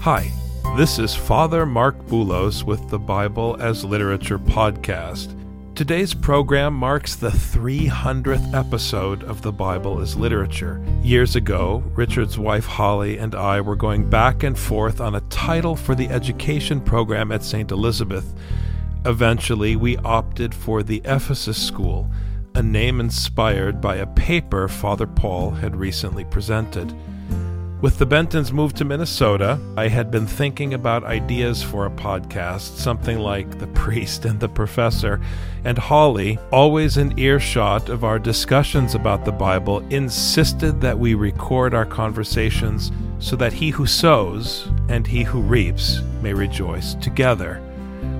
Hi, this is Father Marc Boulos with the Bible as Literature podcast. Today's program marks the 300th episode of the Bible as Literature. Years ago, Richard's wife Hollie and I were going back and forth on a title for the education program at St. Elizabeth. Eventually, we opted for the Ephesus School, a name inspired by a paper Father Paul had recently presented. With the Bentons' move to Minnesota, I had been thinking about ideas for a podcast, something like The Priest and the Professor, and Hollie, always in earshot of our discussions about the Bible, insisted that we record our conversations so that he who sows and he who reaps may rejoice together.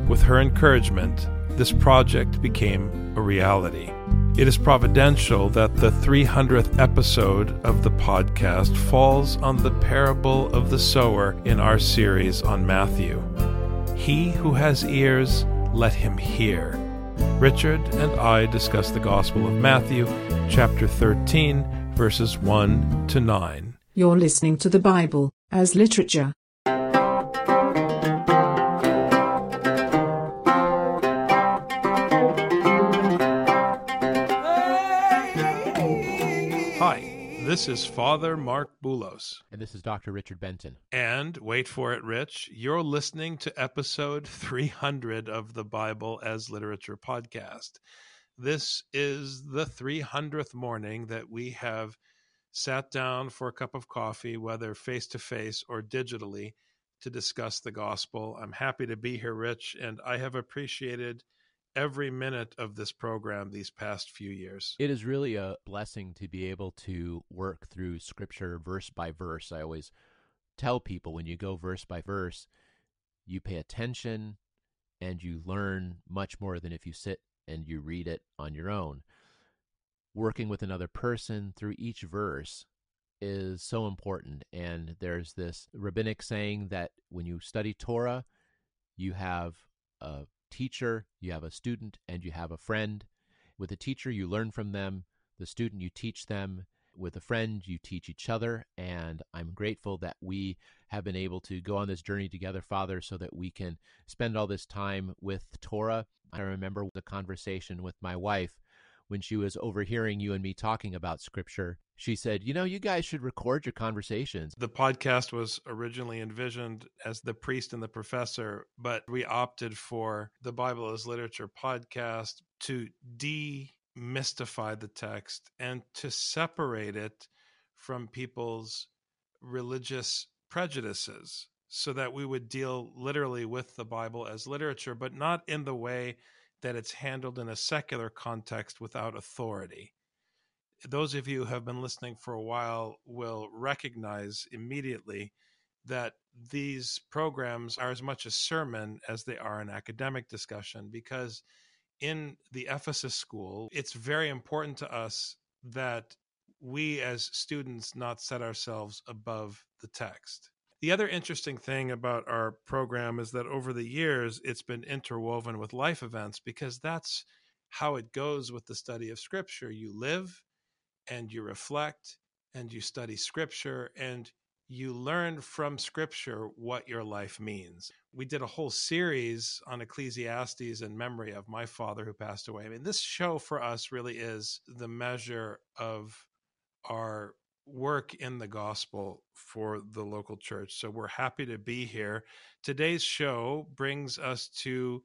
With her encouragement, this project became a reality. It is providential that the 300th episode of the podcast falls on the parable of the sower in our series on Matthew. He who has ears, let him hear. Richard and I discuss the Gospel of Matthew, chapter 13, verses 1 to 9. You're listening to the Bible as literature. This is Father Marc Boulos. And this is Dr. Richard Benton. And wait for it, Rich, you're listening to episode 300 of the Bible as Literature podcast. This is the 300th morning that we have sat down for a cup of coffee, whether face to face or digitally, to discuss the gospel. I'm happy to be here, Rich, and I have appreciated every minute of this program these past few years. It is really a blessing to be able to work through scripture verse by verse. I always tell people when you go verse by verse, you pay attention and you learn much more than if you sit and you read it on your own. Working with another person through each verse is so important. And there's this rabbinic saying that when you study Torah, you have a teacher, you have a student, and you have a friend. With a teacher, you learn from them. The student, you teach them. With a friend, you teach each other. And I'm grateful that we have been able to go on this journey together, Father, so that we can spend all this time with Torah. I remember the conversation with my wife when she was overhearing you and me talking about scripture. She said, You know, you guys should record your conversations. The podcast was originally envisioned as The Priest and the Professor, but we opted for the Bible as Literature podcast to demystify the text and to separate it from people's religious prejudices so that we would deal literally with the Bible as literature, but not in the way that it's handled in a secular context without authority. Those of you who have been listening for a while will recognize immediately that these programs are as much a sermon as they are an academic discussion because in the Ephesus school, it's very important to us that we as students not set ourselves above the text. The other interesting thing about our program is that over the years, it's been interwoven with life events because that's how it goes with the study of Scripture. You live and you reflect and you study Scripture and you learn from Scripture what your life means. We did a whole series on Ecclesiastes in memory of my father who passed away. I mean, this show for us really is the measure of our work in the gospel for the local church. So we're happy to be here. Today's show brings us to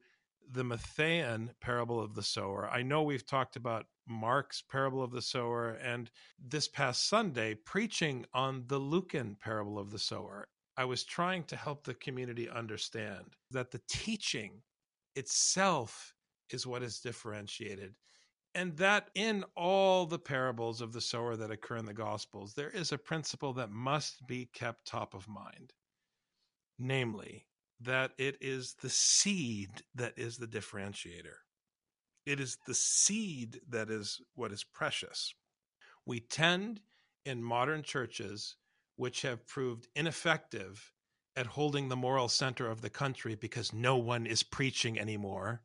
the Matthean parable of the sower. I know we've talked about Mark's parable of the sower, and this past Sunday, preaching on the Lucan parable of the sower. I was trying to help the community understand that the teaching itself is what is differentiated and that in all the parables of the sower that occur in the gospels there is a principle that must be kept top of mind namely, that it is the seed that is the differentiator. It is the seed that is what is precious. We tend in modern churches, which have proved ineffective at holding the moral center of the country because no one is preaching anymore,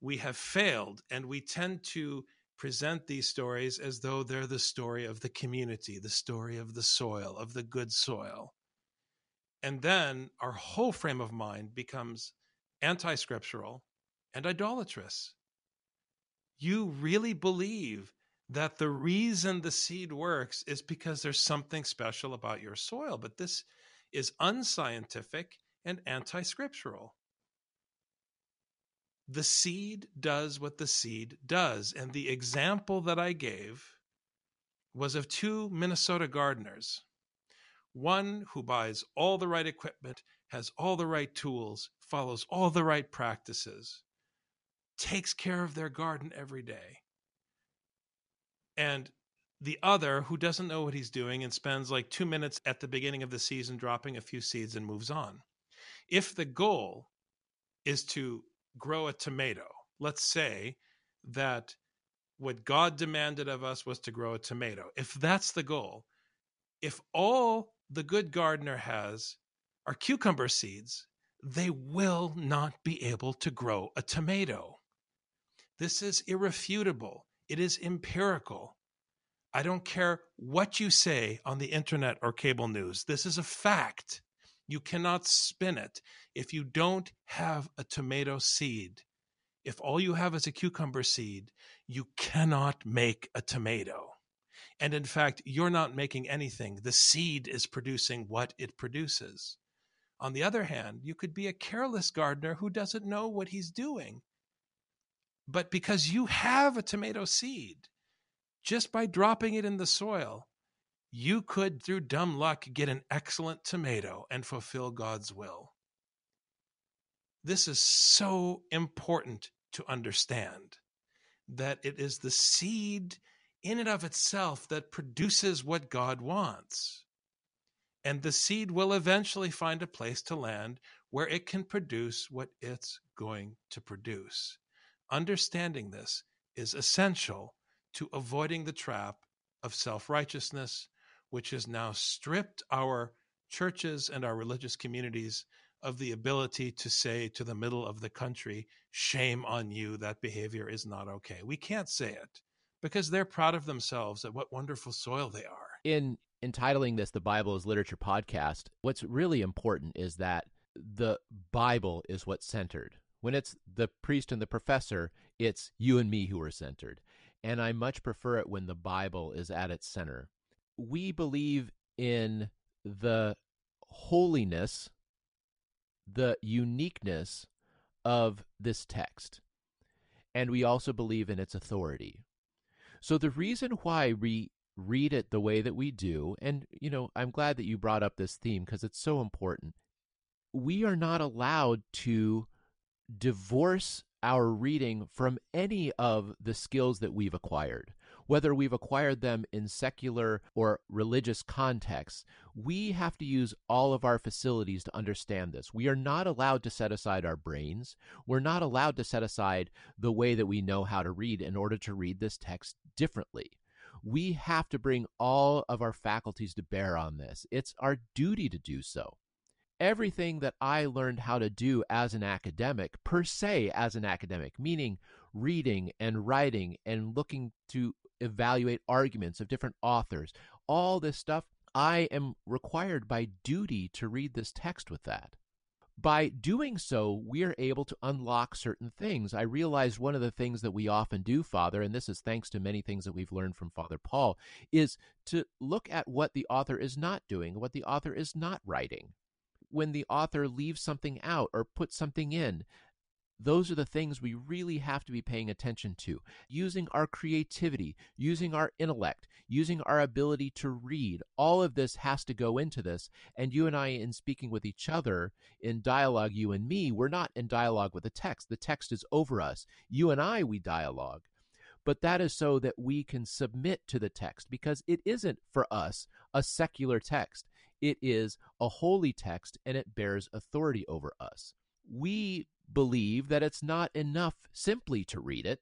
we have failed and we tend to present these stories as though they're the story of the community, the story of the soil, of the good soil. And then our whole frame of mind becomes anti scriptural and idolatrous. You really believe that the reason the seed works is because there's something special about your soil, but this is unscientific and anti scriptural. The seed does what the seed does. And the example that I gave was of two Minnesota gardeners one who buys all the right equipment, has all the right tools, follows all the right practices, takes care of their garden every day. And the other who doesn't know what he's doing and spends like two minutes at the beginning of the season dropping a few seeds and moves on. If the goal is to grow a tomato, let's say that what God demanded of us was to grow a tomato. If that's the goal, if all the good gardener has are cucumber seeds, they will not be able to grow a tomato. This is irrefutable. It is empirical. I don't care what you say on the internet or cable news. This is a fact. You cannot spin it. If you don't have a tomato seed, if all you have is a cucumber seed, you cannot make a tomato. And in fact, you're not making anything. The seed is producing what it produces. On the other hand, you could be a careless gardener who doesn't know what he's doing. But because you have a tomato seed, just by dropping it in the soil, you could, through dumb luck, get an excellent tomato and fulfill God's will. This is so important to understand that it is the seed in and of itself that produces what God wants. And the seed will eventually find a place to land where it can produce what it's going to produce. Understanding this is essential to avoiding the trap of self righteousness, which has now stripped our churches and our religious communities of the ability to say to the middle of the country, shame on you, that behavior is not okay. We can't say it because they're proud of themselves at what wonderful soil they are. In entitling this the Bible is Literature podcast, what's really important is that the Bible is what's centered. When it's the priest and the professor, it's you and me who are centered. And I much prefer it when the Bible is at its center. We believe in the holiness, the uniqueness of this text. And we also believe in its authority. So the reason why we read it the way that we do, and you know, I'm glad that you brought up this theme because it's so important. We are not allowed to divorce our reading from any of the skills that we've acquired. Whether we've acquired them in secular or religious contexts, we have to use all of our facilities to understand this. We are not allowed to set aside our brains. We're not allowed to set aside the way that we know how to read in order to read this text differently. We have to bring all of our faculties to bear on this. It's our duty to do so everything that I learned how to do as an academic, per se, as an academic, meaning reading and writing and looking to evaluate arguments of different authors, all this stuff, I am required by duty to read this text with that. By doing so, we are able to unlock certain things. I realized one of the things that we often do, Father, and this is thanks to many things that we've learned from Father Paul, is to look at what the author is not doing, what the author is not writing when the author leaves something out or puts something in. Those are the things we really have to be paying attention to. Using our creativity, using our intellect, using our ability to read, all of this has to go into this. And you and I, in speaking with each other in dialogue, you and me, we're not in dialogue with the text. The text is over us. You and I, we dialogue but that is so that we can submit to the text because it isn't for us a secular text. It is a holy text and it bears authority over us. We believe that it's not enough simply to read it,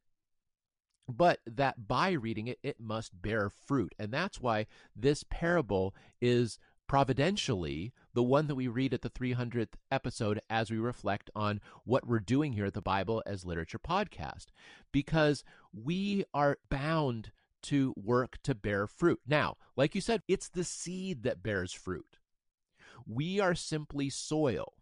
but that by reading it, it must bear fruit. And that's why this parable is providentially the one that we read at the 300th episode as we reflect on what we're doing here at the Bible as Literature podcast, because we are bound to work to bear fruit. Now, like you said, it's the seed that bears fruit. We are simply soil.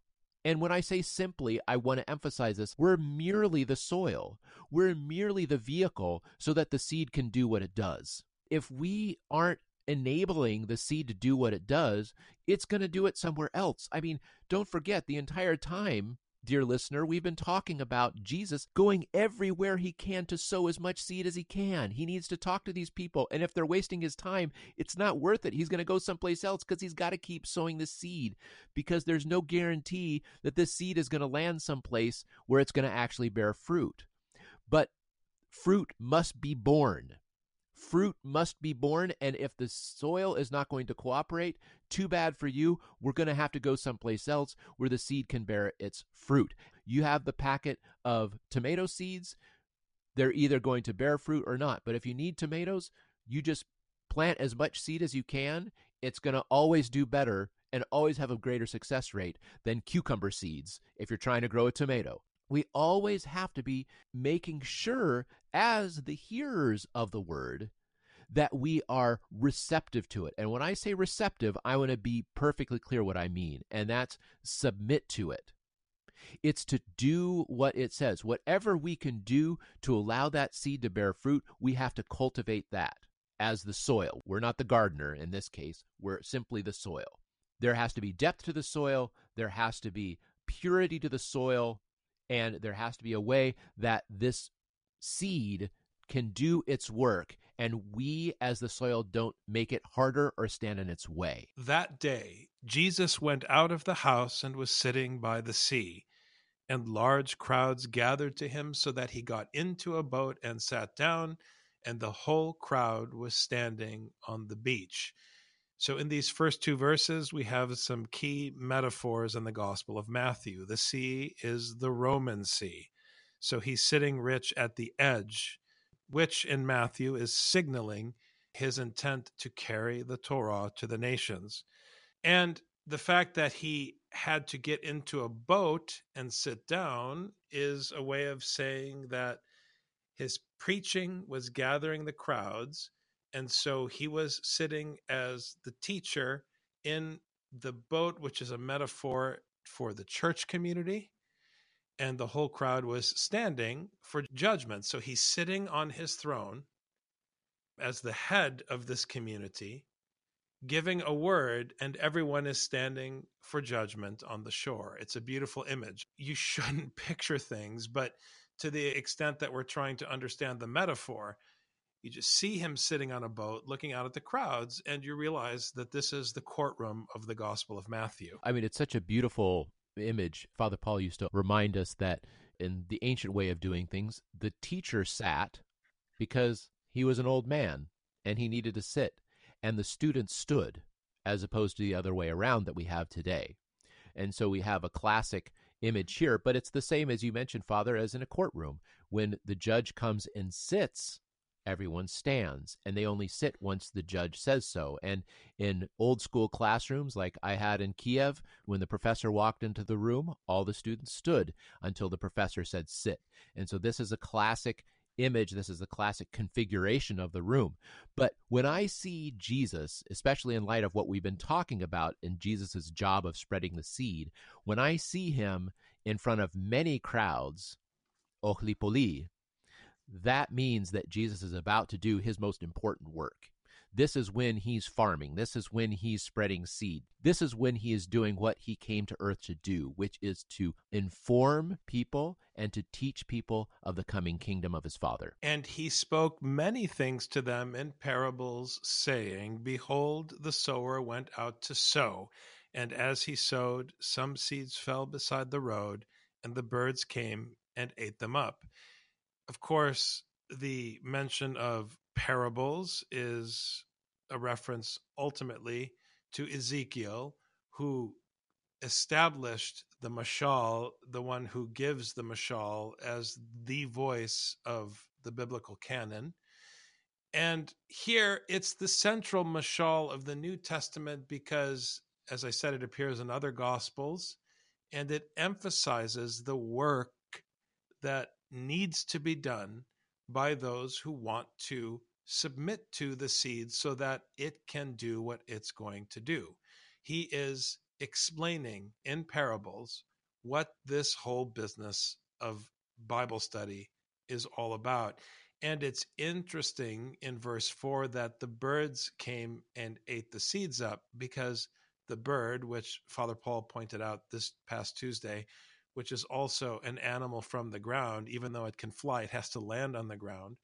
And when I say simply, I want to emphasize this. We're merely the soil. We're merely the vehicle so that the seed can do what it does. If we aren't enabling the seed to do what it does, it's going to do it somewhere else. I mean, don't forget the entire time dear listener, we've been talking about Jesus going everywhere he can to sow as much seed as he can. He needs to talk to these people. And if they're wasting his time, it's not worth it. He's going to go someplace else because he's got to keep sowing the seed because there's no guarantee that this seed is going to land someplace where it's going to actually bear fruit. But fruit must be born fruit must be born. And if the soil is not going to cooperate, too bad for you. We're going to have to go someplace else where the seed can bear its fruit. You have the packet of tomato seeds. They're either going to bear fruit or not. But if you need tomatoes, you just plant as much seed as you can. It's going to always do better and always have a greater success rate than cucumber seeds if you're trying to grow a tomato we always have to be making sure, as the hearers of the word, that we are receptive to it. And when I say receptive, I want to be perfectly clear what I mean, and that's submit to it. It's to do what it says. Whatever we can do to allow that seed to bear fruit, we have to cultivate that as the soil. We're not the gardener in this case, we're simply the soil. There has to be depth to the soil, there has to be purity to the soil, and there has to be a way that this seed can do its work and we as the soil don't make it harder or stand in its way. That day, Jesus went out of the house and was sitting by the sea. And large crowds gathered to him so that he got into a boat and sat down, and the whole crowd was standing on the beach. So, in these first two verses, we have some key metaphors in the Gospel of Matthew. The sea is the Roman Sea. So, he's sitting rich at the edge, which in Matthew is signaling his intent to carry the Torah to the nations. And the fact that he had to get into a boat and sit down is a way of saying that his preaching was gathering the crowds and so he was sitting as the teacher in the boat, which is a metaphor for the church community. And the whole crowd was standing for judgment. So he's sitting on his throne as the head of this community, giving a word, and everyone is standing for judgment on the shore. It's a beautiful image. You shouldn't picture things, but to the extent that we're trying to understand the metaphor, you just see him sitting on a boat looking out at the crowds, and you realize that this is the courtroom of the Gospel of Matthew. I mean, it's such a beautiful image. Father Paul used to remind us that in the ancient way of doing things, the teacher sat because he was an old man and he needed to sit, and the students stood, as opposed to the other way around that we have today. And so we have a classic image here, but it's the same as you mentioned, Father, as in a courtroom. When the judge comes and sits, everyone stands and they only sit once the judge says so. And in old school classrooms like I had in Kiev, when the professor walked into the room, all the students stood until the professor said sit. And so this is a classic image. This is a classic configuration of the room. But when I see Jesus, especially in light of what we've been talking about in Jesus' job of spreading the seed, when I see him in front of many crowds, ochlipoli, that means that Jesus is about to do his most important work. This is when he's farming. This is when he's spreading seed. This is when he is doing what he came to earth to do, which is to inform people and to teach people of the coming kingdom of his Father. And he spoke many things to them in parables, saying, Behold, the sower went out to sow. And as he sowed, some seeds fell beside the road, and the birds came and ate them up of course, the mention of parables is a reference ultimately to Ezekiel, who established the mashal, the one who gives the mashal as the voice of the biblical canon. And here it's the central mashal of the New Testament because, as I said, it appears in other gospels and it emphasizes the work that needs to be done by those who want to submit to the seed so that it can do what it's going to do. He is explaining in parables what this whole business of Bible study is all about. And it's interesting in verse 4 that the birds came and ate the seeds up because the bird, which Father Paul pointed out this past Tuesday, which is also an animal from the ground, even though it can fly, it has to land on the ground.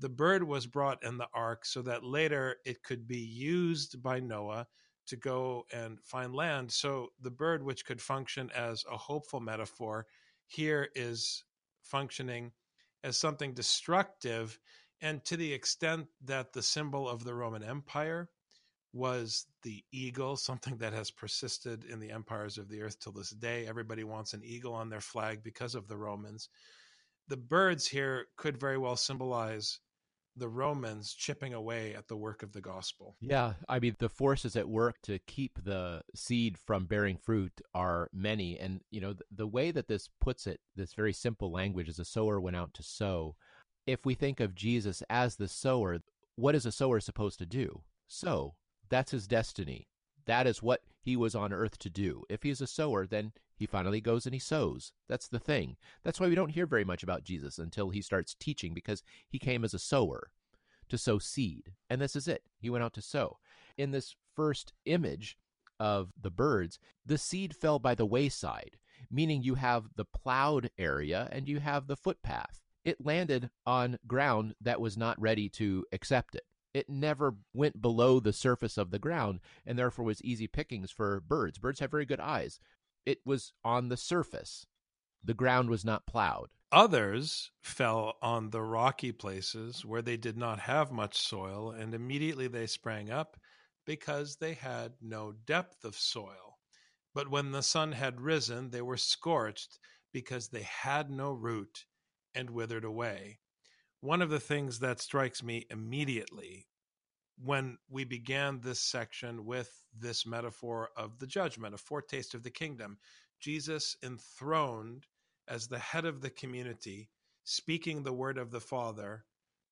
The bird was brought in the ark so that later it could be used by Noah to go and find land. So the bird, which could function as a hopeful metaphor, here is functioning as something destructive. And to the extent that the symbol of the Roman Empire was the eagle, something that has persisted in the empires of the earth till this day. Everybody wants an eagle on their flag because of the Romans. The birds here could very well symbolize the Romans chipping away at the work of the gospel. Yeah, I mean the forces at work to keep the seed from bearing fruit are many and you know the, the way that this puts it this very simple language is a sower went out to sow. If we think of Jesus as the sower, what is a sower supposed to do? Sow. That's his destiny. That is what he was on earth to do. If he is a sower, then he finally goes and he sows. That's the thing. That's why we don't hear very much about Jesus until he starts teaching, because he came as a sower to sow seed. And this is it. He went out to sow. In this first image of the birds, the seed fell by the wayside, meaning you have the plowed area and you have the footpath. It landed on ground that was not ready to accept it. It never went below the surface of the ground and therefore was easy pickings for birds. Birds have very good eyes it was on the surface. The ground was not plowed. Others fell on the rocky places where they did not have much soil, and immediately they sprang up because they had no depth of soil. But when the sun had risen, they were scorched because they had no root and withered away. One of the things that strikes me immediately when we began this section with this metaphor of the judgment, a foretaste of the kingdom. Jesus enthroned as the head of the community, speaking the word of the Father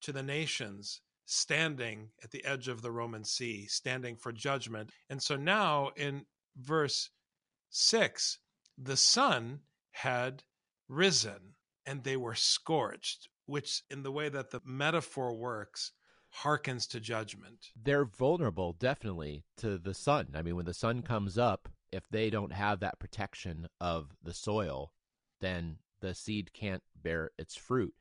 to the nations, standing at the edge of the Roman Sea, standing for judgment. And so now in verse 6, the sun had risen and they were scorched, which, in the way that the metaphor works, harkens to judgment. They're vulnerable, definitely, to the sun. I mean, when the sun comes up, if they don't have that protection of the soil, then the seed can't bear its fruit.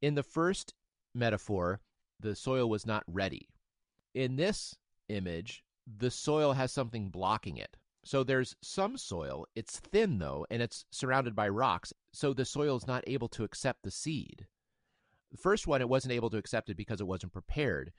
In the first metaphor, the soil was not ready. In this image, the soil has something blocking it. So there's some soil, it's thin though, and it's surrounded by rocks, so the soil is not able to accept the seed. The first one, it wasn't able to accept it because it wasn't prepared.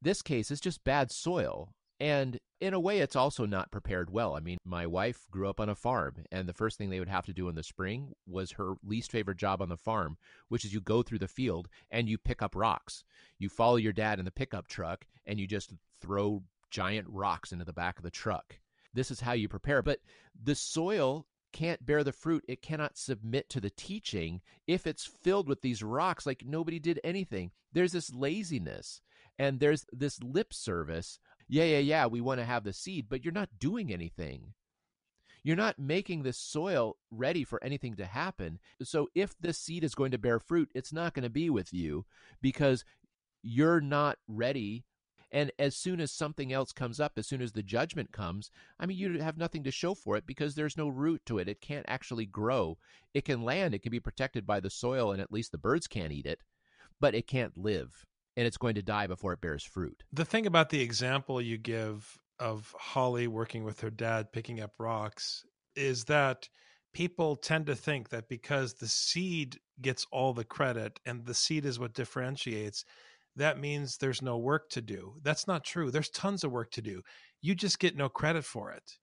This case is just bad soil. And in a way, it's also not prepared well. I mean, my wife grew up on a farm, and the first thing they would have to do in the spring was her least favorite job on the farm, which is you go through the field and you pick up rocks. You follow your dad in the pickup truck and you just throw giant rocks into the back of the truck. This is how you prepare. But the soil can't bear the fruit, it cannot submit to the teaching if it's filled with these rocks like nobody did anything. There's this laziness and there's this lip service. Yeah, yeah, yeah, we want to have the seed, but you're not doing anything. You're not making the soil ready for anything to happen. So if this seed is going to bear fruit, it's not going to be with you because you're not ready and as soon as something else comes up, as soon as the judgment comes, I mean, you have nothing to show for it because there's no root to it. It can't actually grow. It can land, it can be protected by the soil, and at least the birds can't eat it, but it can't live. And it's going to die before it bears fruit. The thing about the example you give of Hollie working with her dad picking up rocks is that people tend to think that because the seed gets all the credit and the seed is what differentiates, that means there's no work to do. That's not true. There's tons of work to do. You just get no credit for it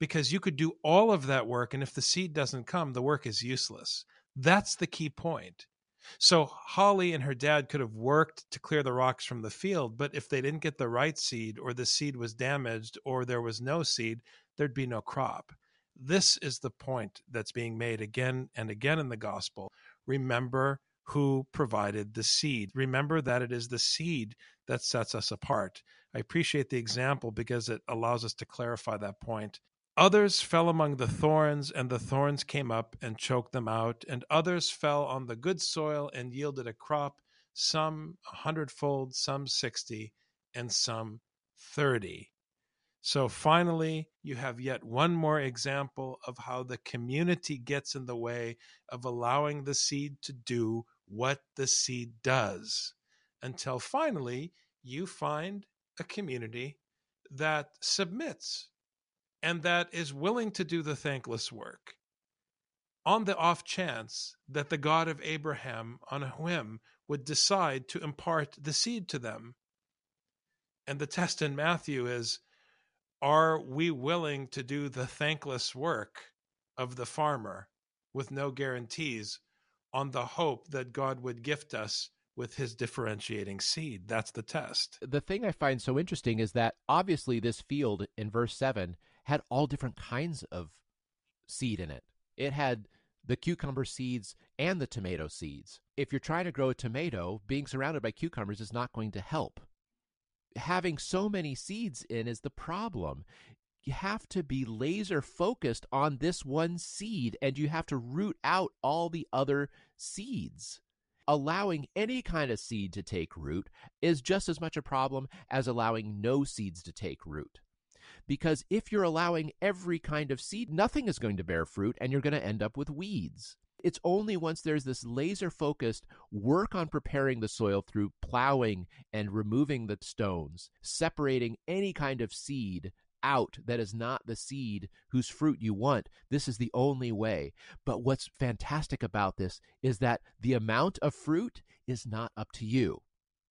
because you could do all of that work. And if the seed doesn't come, the work is useless. That's the key point. So Hollie and her dad could have worked to clear the rocks from the field, but if they didn't get the right seed, or the seed was damaged, or there was no seed, there'd be no crop. This is the point that's being made again and again in the gospel. Remember who provided the seed. Remember that it is the seed that sets us apart. I appreciate the example because it allows us to clarify that point. Others fell among the thorns, and the thorns came up and choked them out. And others fell on the good soil and yielded a crop, some a hundredfold, some sixty, and some thirty. So finally, you have yet one more example of how the community gets in the way of allowing the seed to do what the seed does until finally you find a community that submits and that is willing to do the thankless work on the off chance that the God of Abraham, on a whim, would decide to impart the seed to them. And the test in Matthew is are we willing to do the thankless work of the farmer with no guarantees on the hope that God would gift us with his differentiating seed. That's the test. The thing I find so interesting is that obviously this field in verse 7 had all different kinds of seed in it. It had the cucumber seeds and the tomato seeds. If you're trying to grow a tomato, being surrounded by cucumbers is not going to help. Having so many seeds in is the problem you have to be laser focused on this one seed and you have to root out all the other seeds. Allowing any kind of seed to take root is just as much a problem as allowing no seeds to take root. Because if you're allowing every kind of seed, nothing is going to bear fruit and you're going to end up with weeds. It's only once there's this laser focused work on preparing the soil through plowing and removing the stones, separating any kind of seed out that is not the seed whose fruit you want. This is the only way. But what's fantastic about this is that the amount of fruit is not up to you.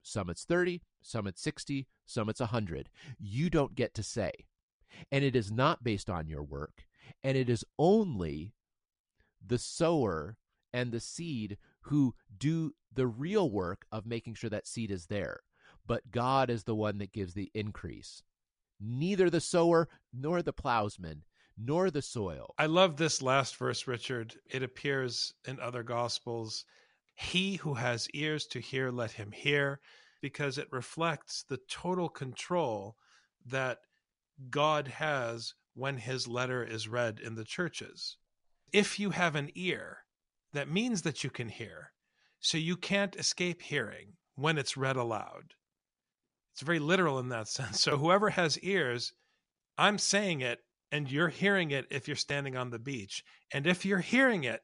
Some it's 30, some it's 60, some it's 100. You don't get to say. And it is not based on your work. And it is only the sower and the seed who do the real work of making sure that seed is there. But God is the one that gives the increase neither the sower nor the plowsman nor the soil. I love this last verse, Richard. It appears in other gospels. He who has ears to hear, let him hear, because it reflects the total control that God has when his letter is read in the churches. If you have an ear, that means that you can hear. So you can't escape hearing when it's read aloud. It's very literal in that sense. So whoever has ears, I'm saying it and you're hearing it if you're standing on the beach. And if you're hearing it,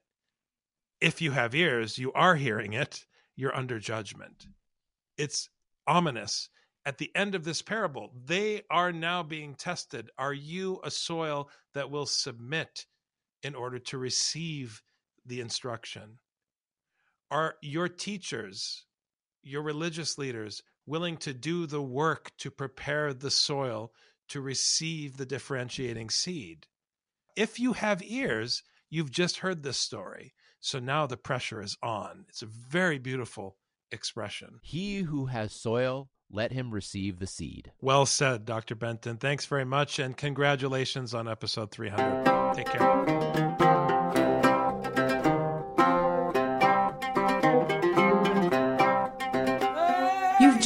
if you have ears, you are hearing it, you're under judgment. It's ominous. At the end of this parable, they are now being tested. Are you a soil that will submit in order to receive the instruction? Are your teachers, your religious leaders, willing to do the work to prepare the soil to receive the differentiating seed. If you have ears, you've just heard this story. So now the pressure is on. It's a very beautiful expression. He who has soil, let him receive the seed. Well said, Dr. Benton. Thanks very much, and congratulations on episode 300. Take care.